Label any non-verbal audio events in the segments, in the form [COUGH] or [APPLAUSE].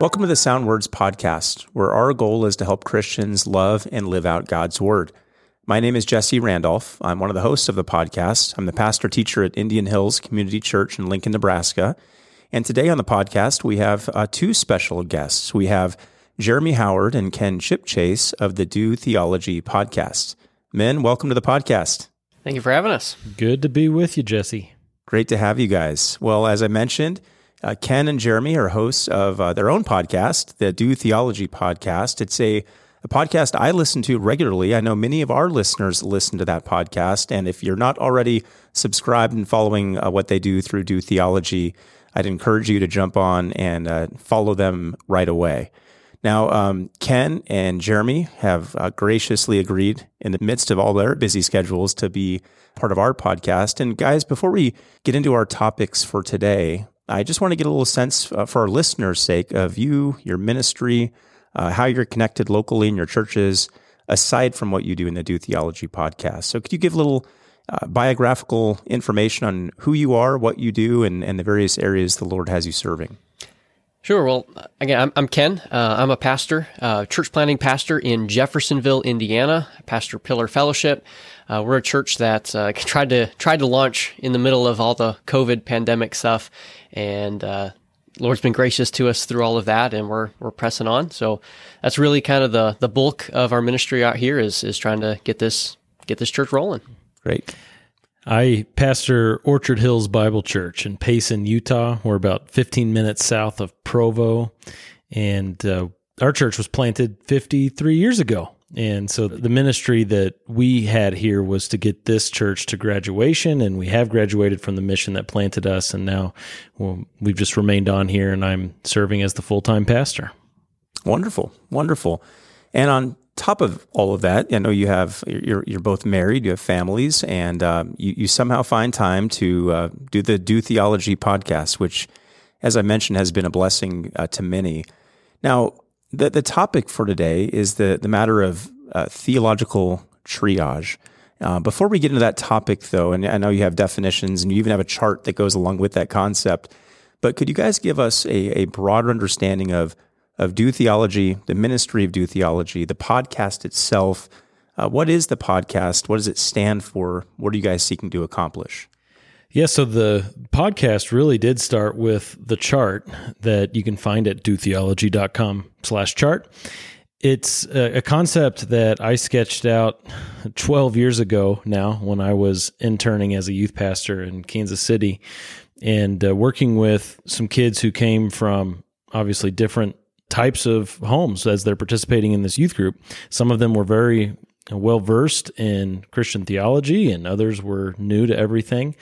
Welcome to the Sound Words podcast, where our goal is to help Christians love and live out God's Word. My name is Jesse Randolph. I'm one of the hosts of the podcast. I'm the pastor teacher at Indian Hills Community Church in Lincoln, Nebraska. And today on the podcast, we have uh, two special guests. We have Jeremy Howard and Kenn Chipchase of the Do Theology podcast. Men, welcome to the podcast. Thank you for having us. Good to be with you, Jesse. Great to have you guys. Well, as I mentioned, uh, Kenn and Jeremy are hosts of uh, their own podcast, the Do Theology podcast. It's a, a podcast I listen to regularly. I know many of our listeners listen to that podcast. And if you're not already subscribed and following uh, what they do through Do Theology, I'd encourage you to jump on and uh, follow them right away. Now, um, Kenn and Jeremy have uh, graciously agreed in the midst of all their busy schedules to be part of our podcast. And guys, before we get into our topics for today, I just want to get a little sense uh, for our listeners' sake of you, your ministry, uh, how you're connected locally in your churches, aside from what you do in the Do Theology podcast. So, could you give a little uh, biographical information on who you are, what you do, and, and the various areas the Lord has you serving? Sure. Well, again, I'm, I'm Kenn. Uh, I'm a pastor, uh, church planting pastor in Jeffersonville, Indiana. Pastor Pillar Fellowship. Uh, we're a church that uh, [LAUGHS] tried to tried to launch in the middle of all the COVID pandemic stuff, and uh, Lord's been gracious to us through all of that, and we're we're pressing on. So that's really kind of the the bulk of our ministry out here is is trying to get this get this church rolling. Great. I pastor Orchard Hills Bible Church in Payson, Utah. We're about 15 minutes south of Provo. And uh, our church was planted 53 years ago. And so the ministry that we had here was to get this church to graduation. And we have graduated from the mission that planted us. And now well, we've just remained on here, and I'm serving as the full time pastor. Wonderful. Wonderful. And on top of all of that, I know you have you're you're both married, you have families, and um, you you somehow find time to uh, do the Do Theology podcast, which, as I mentioned, has been a blessing uh, to many. Now, the the topic for today is the the matter of uh, theological triage. Uh, before we get into that topic, though, and I know you have definitions and you even have a chart that goes along with that concept, but could you guys give us a, a broader understanding of of Do Theology, the ministry of Do Theology, the podcast itself. Uh, what is the podcast? What does it stand for? What are you guys seeking to accomplish? Yeah, so the podcast really did start with the chart that you can find at dotheology.com slash chart. It's a, concept that I sketched out 12 years ago now when I was interning as a youth pastor in Kansas City and uh, working with some kids who came from obviously different types of homes as they're participating in this youth group. Some of them were very well versed in Christian theology, and others were new to everything.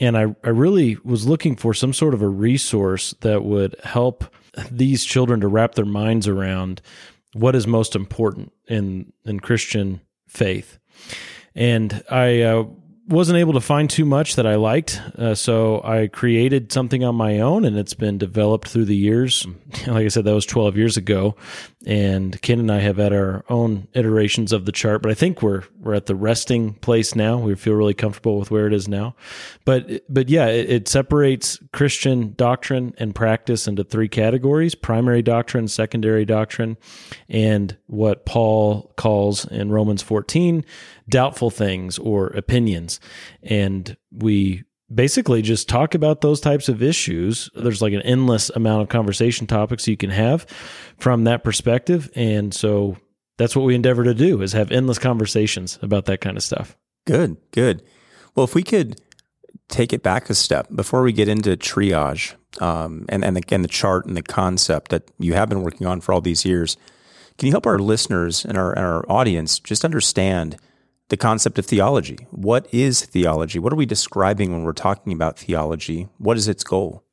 And I, I really was looking for some sort of a resource that would help these children to wrap their minds around what is most important in in Christian faith. And I uh, wasn't able to find too much that I liked, uh, so I created something on my own, and it's been developed through the years. [LAUGHS] Like I said, that was 12 years ago, and Kenn and I have had our own iterations of the chart. But I think we're we're at the resting place now. We feel really comfortable with where it is now. But but yeah, it, it separates Christian doctrine and practice into three categories: primary doctrine, secondary doctrine, and what Paul calls in Romans 14 doubtful things or opinions. And we basically just talk about those types of issues. There's like an endless amount of conversation topics you can have from that perspective. And so that's what we endeavor to do is have endless conversations about that kind of stuff. Good, good. Well, if we could take it back a step before we get into triage um, and, and again, the chart and the concept that you have been working on for all these years, can you help our listeners and our, and our audience just understand the concept of theology. What is theology? What are we describing when we're talking about theology? What is its goal?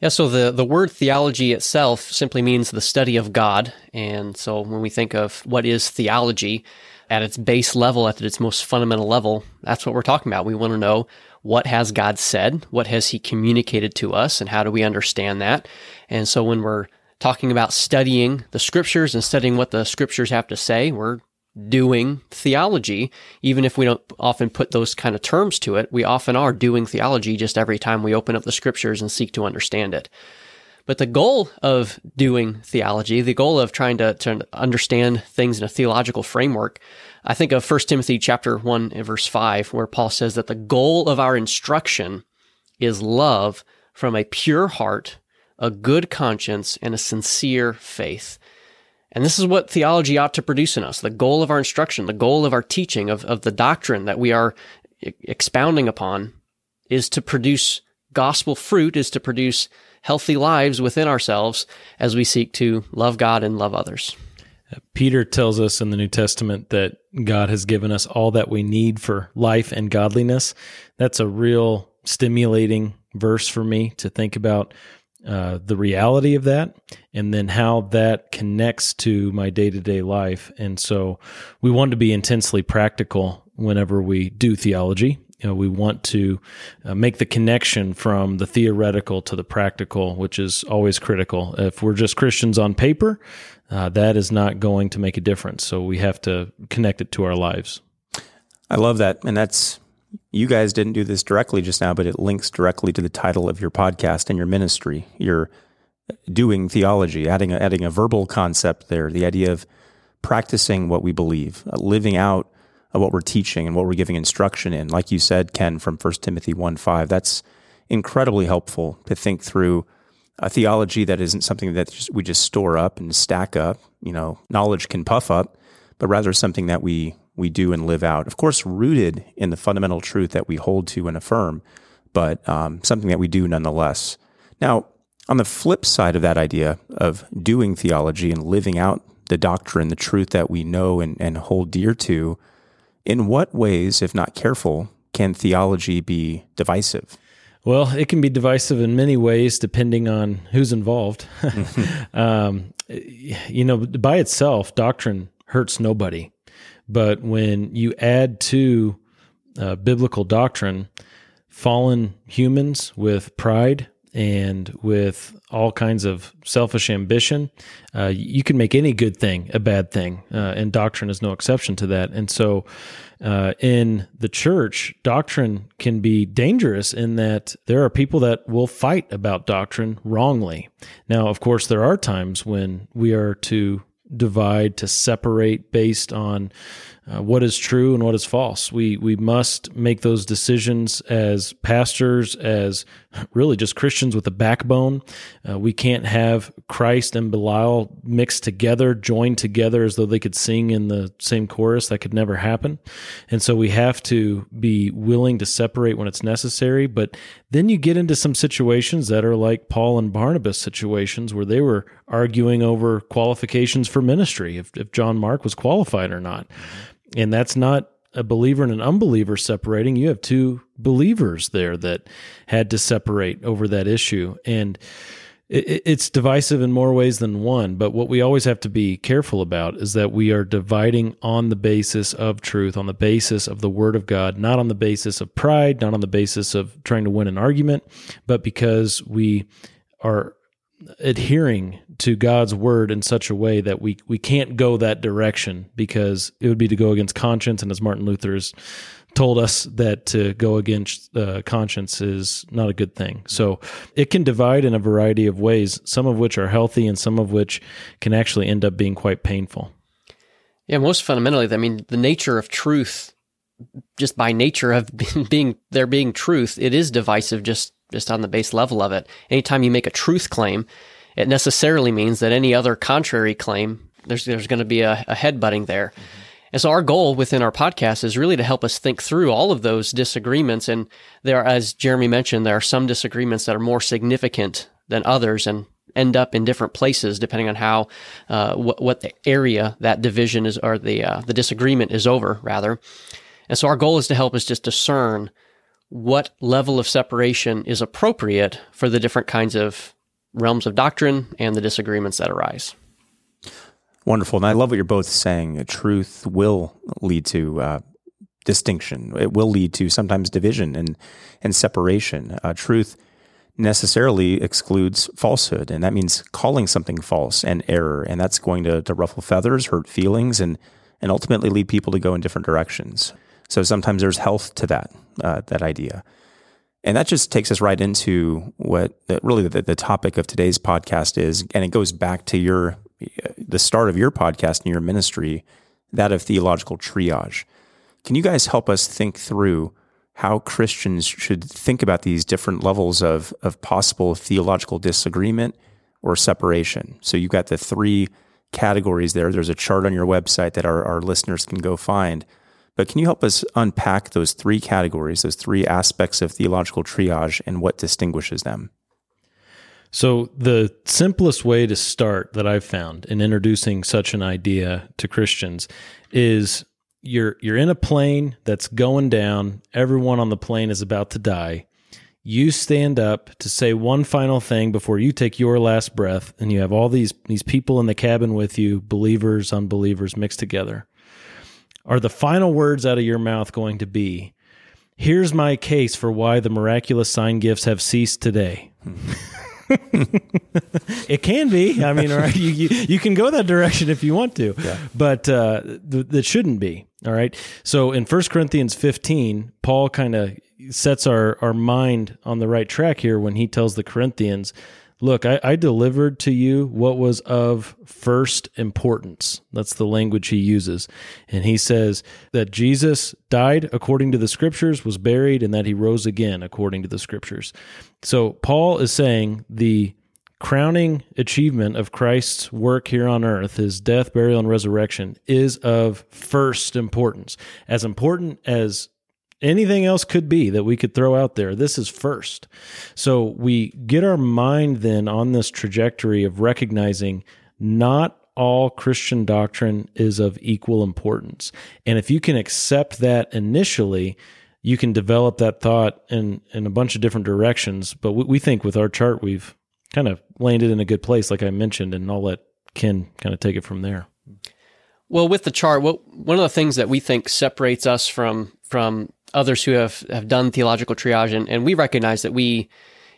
Yeah, so the, the word theology itself simply means the study of God. And so when we think of what is theology at its base level, at its most fundamental level, that's what we're talking about. We want to know what has God said? What has He communicated to us? And how do we understand that? And so when we're talking about studying the scriptures and studying what the scriptures have to say, we're doing theology, even if we don't often put those kind of terms to it. We often are doing theology just every time we open up the scriptures and seek to understand it. But the goal of doing theology, the goal of trying to, to understand things in a theological framework, I think of 1 Timothy chapter 1 and verse 5 where Paul says that the goal of our instruction is love from a pure heart, a good conscience, and a sincere faith. And this is what theology ought to produce in us. The goal of our instruction, the goal of our teaching, of, of the doctrine that we are expounding upon is to produce gospel fruit, is to produce healthy lives within ourselves as we seek to love God and love others. Uh, Peter tells us in the New Testament that God has given us all that we need for life and godliness. That's a real stimulating verse for me to think about uh, the reality of that and then how that connects to my day to day life. And so we want to be intensely practical whenever we do theology. You know, we want to uh, make the connection from the theoretical to the practical, which is always critical. If we're just Christians on paper, uh, that is not going to make a difference. So we have to connect it to our lives. I love that. And that's, you guys didn't do this directly just now, but it links directly to the title of your podcast and your ministry. You're doing theology, adding a, adding a verbal concept there, the idea of practicing what we believe, uh, living out what we're teaching and what we're giving instruction in. Like you said, Kenn, from 1 Timothy 1 5, that's incredibly helpful to think through a theology that isn't something that we just store up and stack up. You know, knowledge can puff up, but rather something that we we do and live out. Of course, rooted in the fundamental truth that we hold to and affirm, but um, something that we do nonetheless. Now, on the flip side of that idea of doing theology and living out the doctrine, the truth that we know and, and hold dear to, in what ways, if not careful, can theology be divisive? Well, it can be divisive in many ways depending on who's involved. [LAUGHS] um, you know, by itself, doctrine hurts nobody. But when you add to uh, biblical doctrine fallen humans with pride and with all kinds of selfish ambition, uh, you can make any good thing a bad thing. Uh, and doctrine is no exception to that. And so, uh, in the church, doctrine can be dangerous in that there are people that will fight about doctrine wrongly. Now, of course, there are times when we are to divide, to separate based on uh, what is true and what is false. We we must make those decisions as pastors, as really just Christians with a backbone. Uh, we can't have Christ and Belial mixed together, joined together as though they could sing in the same chorus. That could never happen. And so we have to be willing to separate when it's necessary. But then you get into some situations that are like Paul and Barnabas situations where they were arguing over qualifications for ministry, if, if John Mark was qualified or not. And that's not a believer and an unbeliever separating. You have two believers there that had to separate over that issue. And it's divisive in more ways than one. But what we always have to be careful about is that we are dividing on the basis of truth, on the basis of the Word of God, not on the basis of pride, not on the basis of trying to win an argument, but because we are adhering to God's word in such a way that we we can't go that direction because it would be to go against conscience and as Martin Luther has told us that to go against uh, conscience is not a good thing. So it can divide in a variety of ways, some of which are healthy and some of which can actually end up being quite painful. Yeah, most fundamentally, I mean, the nature of truth just by nature of [LAUGHS] being there being truth, it is divisive just just on the base level of it. Anytime you make a truth claim, it necessarily means that any other contrary claim, there's, there's going to be a, a headbutting there. Mm-hmm. And so our goal within our podcast is really to help us think through all of those disagreements. And there, as Jeremy mentioned, there are some disagreements that are more significant than others and end up in different places depending on how, uh, what, what the area that division is or the, uh, the disagreement is over rather. And so our goal is to help us just discern what level of separation is appropriate for the different kinds of realms of doctrine and the disagreements that arise. Wonderful. And I love what you're both saying. Truth will lead to uh, distinction, it will lead to sometimes division and, and separation. Uh, truth necessarily excludes falsehood, and that means calling something false and error. And that's going to, to ruffle feathers, hurt feelings, and, and ultimately lead people to go in different directions. So sometimes there's health to that, uh, that idea. And that just takes us right into what really the, the topic of today's podcast is. And it goes back to your, the start of your podcast and your ministry, that of theological triage. Can you guys help us think through how Christians should think about these different levels of, of possible theological disagreement or separation? So you've got the three categories there. There's a chart on your website that our, our listeners can go find. But can you help us unpack those three categories, those three aspects of theological triage, and what distinguishes them? So, the simplest way to start that I've found in introducing such an idea to Christians is you're you're in a plane that's going down, everyone on the plane is about to die. You stand up to say one final thing before you take your last breath and you have all these these people in the cabin with you, believers, unbelievers mixed together are the final words out of your mouth going to be, Here's my case for why the miraculous sign gifts have ceased today? [LAUGHS] it can be. I mean, right, you, you, you can go that direction if you want to, yeah. but uh, th- that shouldn't be. All right. So in 1 Corinthians 15, Paul kind of sets our, our mind on the right track here when he tells the Corinthians Look, I, I, delivered to you what was of first importance. That's the language he uses. And he says that Jesus died according to the scriptures, was buried, and that he rose again according to the scriptures. So Paul is saying the crowning achievement of Christ's work here on earth, his death, burial, and resurrection, is of first importance. As important as anything else could be that we could throw out there. This is first. So we get our mind then on this trajectory of recognizing not all Christian doctrine is of equal importance. And if you can accept that initially, you can develop that thought in, in a bunch of different directions. But we, we think with our chart, we've kind of landed in a good place, like I mentioned, and I'll let Kenn kind of take it from there. Well, with the chart, what, one of the things that we think separates us from from others who have, have done theological triage, and, and we recognize that we,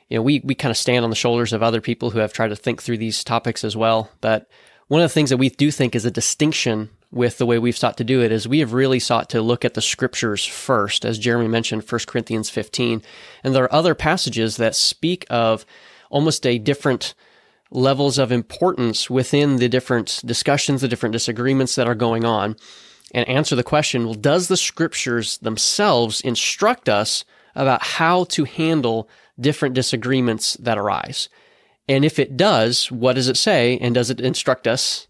you know, we, we kind of stand on the shoulders of other people who have tried to think through these topics as well. But one of the things that we do think is a distinction with the way we've sought to do it is we have really sought to look at the scriptures first, as Jeremy mentioned, 1 Corinthians 15. And there are other passages that speak of almost a different levels of importance within the different discussions, the different disagreements that are going on and answer the question well, does the scriptures themselves instruct us about how to handle different disagreements that arise? And if it does, what does it say? And does it instruct us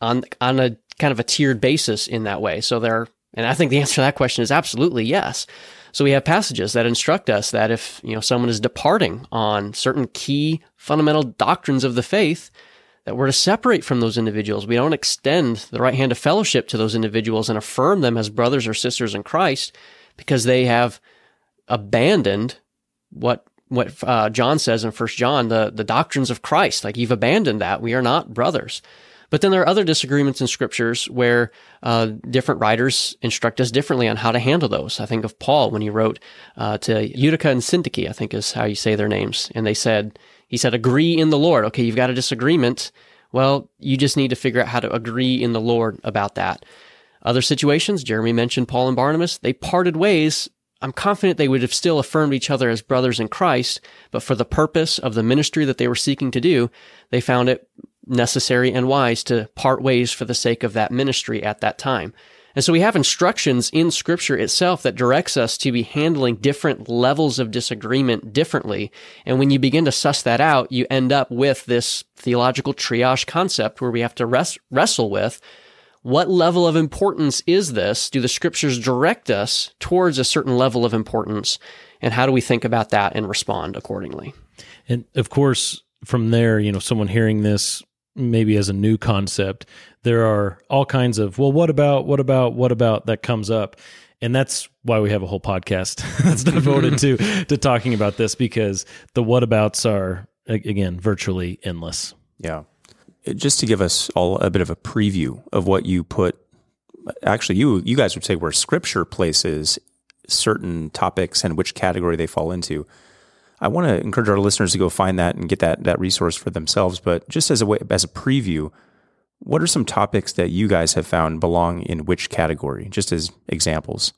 on, on a kind of a tiered basis in that way? So there, and I think the answer to that question is absolutely yes. So we have passages that instruct us that if, you know, someone is departing on certain key fundamental doctrines of the faith, that we're to separate from those individuals. We don't extend the right hand of fellowship to those individuals and affirm them as brothers or sisters in Christ because they have abandoned what what uh, John says in First John, the the doctrines of Christ. Like you've abandoned that. We are not brothers. But then there are other disagreements in scriptures where uh, different writers instruct us differently on how to handle those. I think of Paul when he wrote uh, to Utica and Syntyche, I think is how you say their names, and they said he said, agree in the Lord. Okay, you've got a disagreement. Well, you just need to figure out how to agree in the Lord about that. Other situations, Jeremy mentioned Paul and Barnabas, they parted ways. I'm confident they would have still affirmed each other as brothers in Christ, but for the purpose of the ministry that they were seeking to do, they found it necessary and wise to part ways for the sake of that ministry at that time. And so we have instructions in scripture itself that directs us to be handling different levels of disagreement differently. And when you begin to suss that out, you end up with this theological triage concept where we have to res- wrestle with what level of importance is this? Do the scriptures direct us towards a certain level of importance? And how do we think about that and respond accordingly? And of course, from there, you know, someone hearing this maybe as a new concept, there are all kinds of, well, what about, what about, what about that comes up. And that's why we have a whole podcast [LAUGHS] that's devoted to [LAUGHS] to talking about this because the whatabouts are again virtually endless. Yeah. Uh, just to give us all a bit of a preview of what you put actually you you guys would say where scripture places certain topics and which category they fall into. I want to encourage our listeners to go find that and get that that resource for themselves. But just as a way, as a preview, what are some topics that you guys have found belong in which category? Just as examples.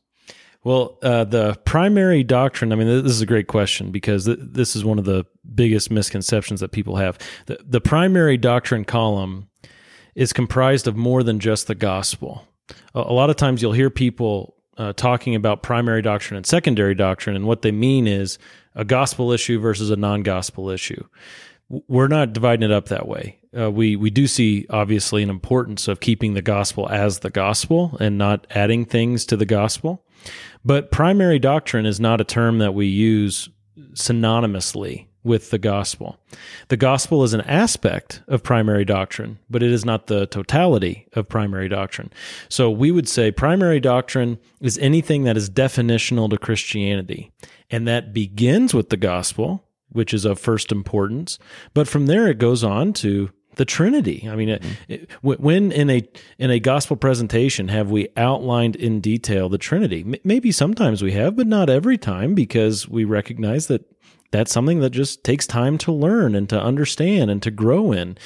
Well, uh, the primary doctrine, I mean, this is a great question because th- this is one of the biggest misconceptions that people have. The, the primary doctrine column is comprised of more than just the gospel. A, a lot of times you'll hear people uh, talking about primary doctrine and secondary doctrine, and what they mean is a gospel issue versus a non gospel issue. We're not dividing it up that way. Uh, we we do see obviously an importance of keeping the gospel as the gospel and not adding things to the gospel. But primary doctrine is not a term that we use synonymously with the gospel. The gospel is an aspect of primary doctrine, but it is not the totality of primary doctrine. So we would say primary doctrine is anything that is definitional to Christianity, and that begins with the gospel, which is of first importance, but from there it goes on to the Trinity. I mean, mm-hmm. it, it, when in a in a gospel presentation have we outlined in detail the Trinity? M- maybe sometimes we have, but not every time, because we recognize that that's something that just takes time to learn and to understand and to grow in.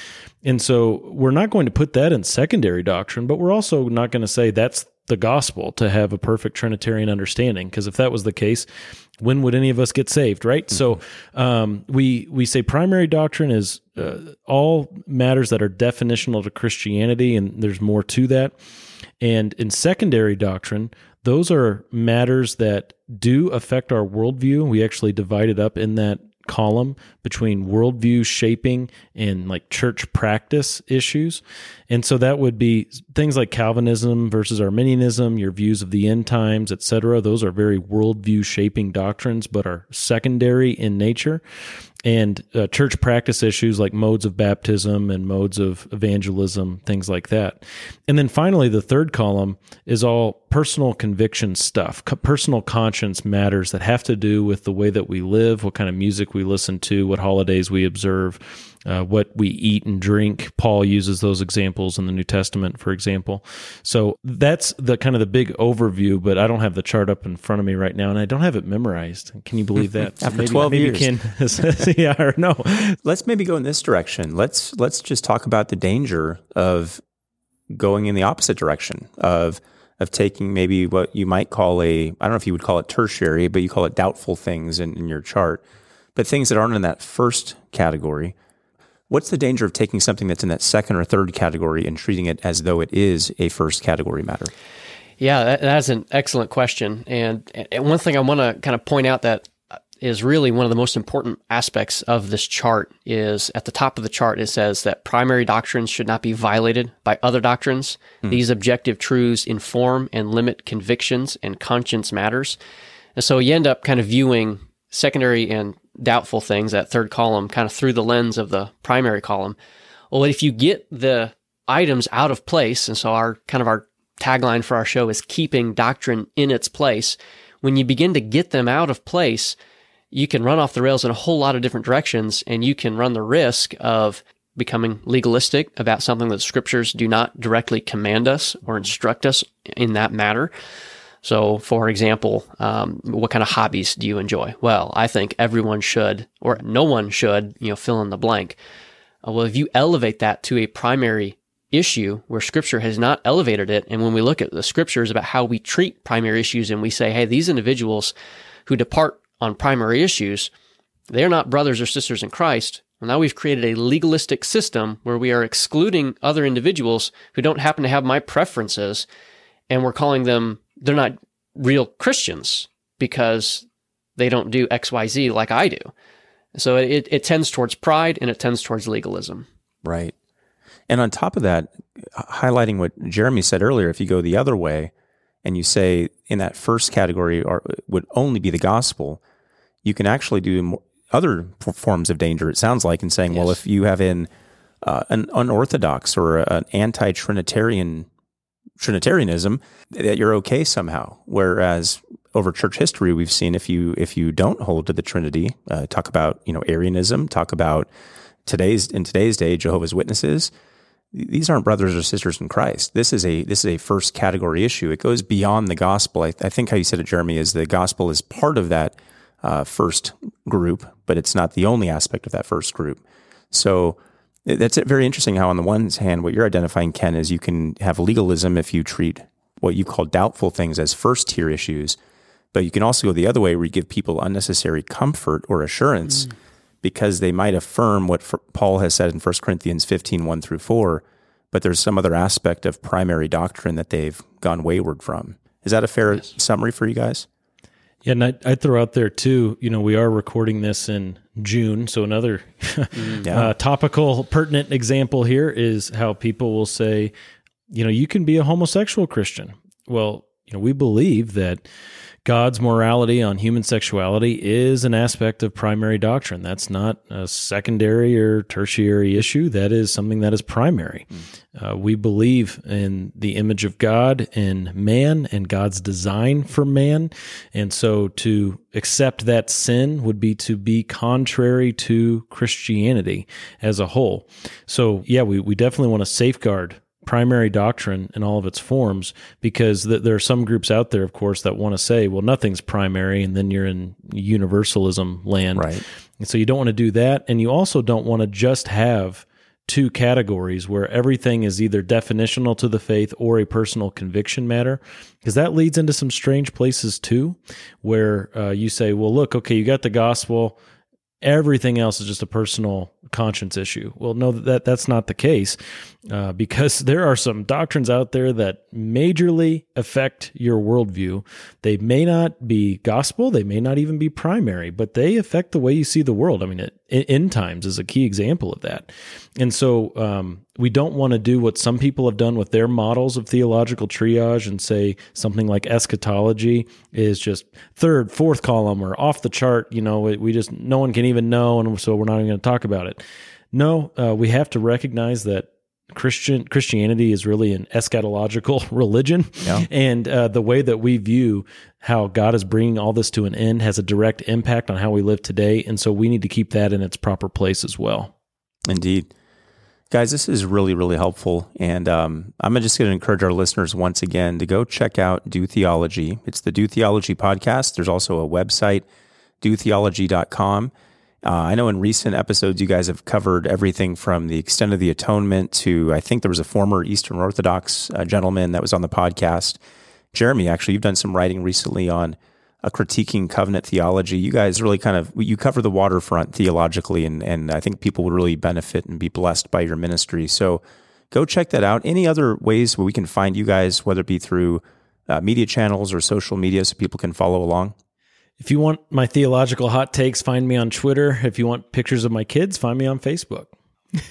And so we're not going to put that in secondary doctrine, but we're also not going to say that's the gospel to have a perfect Trinitarian understanding. Because if that was the case, when would any of us get saved, right? Mm-hmm. So um, we we say primary doctrine is uh, all matters that are definitional to Christianity, and there's more to that. And in secondary doctrine, those are matters that do affect our worldview. We actually divide it up in that column between worldview shaping and like church practice issues. And so that would be things like Calvinism versus Arminianism, your views of the end times, etc. Those are very worldview shaping doctrines, but are secondary in nature and uh, church practice issues like modes of baptism and modes of evangelism, things like that. And then finally, the third column is all personal conviction stuff, Co- personal conscience matters that have to do with the way that we live, what kind of music we listen to, what holidays we observe, uh, what we eat and drink. Paul uses those examples in the New Testament, for example. So that's the kind of the big overview, but I don't have the chart up in front of me right now, and I don't have it memorized. Can you believe that? [LAUGHS] After maybe, 12 maybe years. Can, [LAUGHS] yeah, or no. Let's maybe go in this direction. Let's let's just talk about the danger of going in the opposite direction of of taking maybe what you might call a I don't know if you would call it tertiary, but you call it doubtful things in, in your chart, but things that aren't in that first category What's the danger of taking something that's in that second or third category and treating it as though it is a first category matter? Yeah, that, that's an excellent question. And, and one thing I want to kind of point out that is really one of the most important aspects of this chart is at the top of the chart it says that primary doctrines should not be violated by other doctrines. Mm. These objective truths inform and limit convictions and conscience matters. And so you end up kind of viewing secondary and doubtful things, that third column, kind of through the lens of the primary column. Well, if you get the items out of place, and so our kind of our tagline for our show is keeping doctrine in its place. When you begin to get them out of place, you can run off the rails in a whole lot of different directions, and you can run the risk of becoming legalistic about something that scriptures do not directly command us or instruct us in that matter. So, for example, um, what kind of hobbies do you enjoy? Well, I think everyone should, or no one should, you know, fill in the blank. Uh, well, if you elevate that to a primary issue where scripture has not elevated it, and when we look at the scriptures about how we treat primary issues and we say, hey, these individuals who depart on primary issues, they're not brothers or sisters in Christ. Well, now we've created a legalistic system where we are excluding other individuals who don't happen to have my preferences, and we're calling them they're not real Christians because they don't do XYZ like I do. So it, it tends towards pride and it tends towards legalism. Right. And on top of that, highlighting what Jeremy said earlier, if you go the other way and you say in that first category are, would only be the gospel, you can actually do other forms of danger, it sounds like, in saying, yes. well, if you have in uh, an unorthodox or an anti Trinitarian Trinitarianism that you're okay somehow. Whereas over church history, we've seen if you if you don't hold to the Trinity, uh, talk about you know Arianism, talk about today's in today's day Jehovah's Witnesses. These aren't brothers or sisters in Christ. This is a this is a first category issue. It goes beyond the gospel. I, I think how you said it, Jeremy, is the gospel is part of that uh, first group, but it's not the only aspect of that first group. So that's very interesting how, on the one hand, what you're identifying, Kenn, is you can have legalism if you treat what you call doubtful things as first tier issues. But you can also go the other way where you give people unnecessary comfort or assurance mm. because they might affirm what Paul has said in 1 Corinthians 15, 1 through 4, but there's some other aspect of primary doctrine that they've gone wayward from. Is that a fair yes. summary for you guys? Yeah, and I, I'd throw out there too, you know, we are recording this in June. So another [LAUGHS] mm, yeah. uh, topical, pertinent example here is how people will say, you know, you can be a homosexual Christian. Well, you know, we believe that God's morality on human sexuality is an aspect of primary doctrine. That's not a secondary or tertiary issue. That is something that is primary. Mm. Uh, we believe in the image of God in man and God's design for man. And so to accept that sin would be to be contrary to Christianity as a whole. So, yeah, we, we definitely want to safeguard primary doctrine in all of its forms because th- there are some groups out there of course that want to say well nothing's primary and then you're in universalism land. Right. And so you don't want to do that and you also don't want to just have two categories where everything is either definitional to the faith or a personal conviction matter because that leads into some strange places too where uh, you say well look okay you got the gospel everything else is just a personal conscience issue. Well, no, that that's not the case, uh, because [LAUGHS] there are some doctrines out there that majorly affect your worldview. They may not be gospel, they may not even be primary, but they affect the way you see the world. I mean, it, end times is a key example of that, and so um, we don't want to do what some people have done with their models of theological triage and say something like eschatology is just third, fourth column or off the chart. You know, we just no one can even know, and so we're not even going to talk about it. No, uh, we have to recognize that Christian Christianity is really an eschatological [LAUGHS] religion, yeah. and uh, the way that we view how God is bringing all this to an end has a direct impact on how we live today, and so we need to keep that in its proper place as well. Indeed. Guys, this is really, really helpful. And um, I'm just going to encourage our listeners once again to go check out Do Theology. It's the Do Theology podcast. There's also a website, dotheology.com. Uh, I know in recent episodes, you guys have covered everything from the extent of the atonement to, I think there was a former Eastern Orthodox uh, gentleman that was on the podcast. Jeremy, actually, you've done some writing recently on a critiquing covenant theology. You guys really kind of you cover the waterfront theologically, and and I think people would really benefit and be blessed by your ministry. So go check that out. Any other ways where we can find you guys, whether it be through uh, media channels or social media, so people can follow along. If you want my theological hot takes, find me on Twitter. If you want pictures of my kids, find me on Facebook.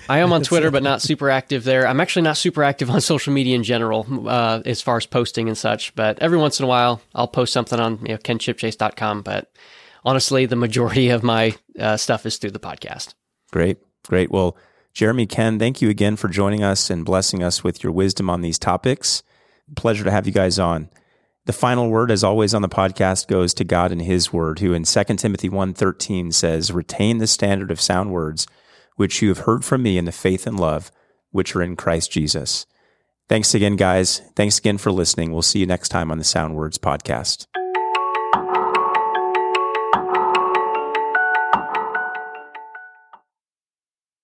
I am on Twitter, but not super active there. I'm actually not super active on social media in general, uh, as far as posting and such. But every once in a while, I'll post something on you know, kenchipchase.com. But honestly, the majority of my uh, stuff is through the podcast. Great, great. Well, Jeremy, Kenn, thank you again for joining us and blessing us with your wisdom on these topics. Pleasure to have you guys on. The final word, as always on the podcast, goes to God and His Word, who in 2 Timothy 1.13 says, Retain the standard of sound words which you have heard from me in the faith and love which are in Christ Jesus. Thanks again, guys. Thanks again for listening. We'll see you next time on the Sound Words podcast.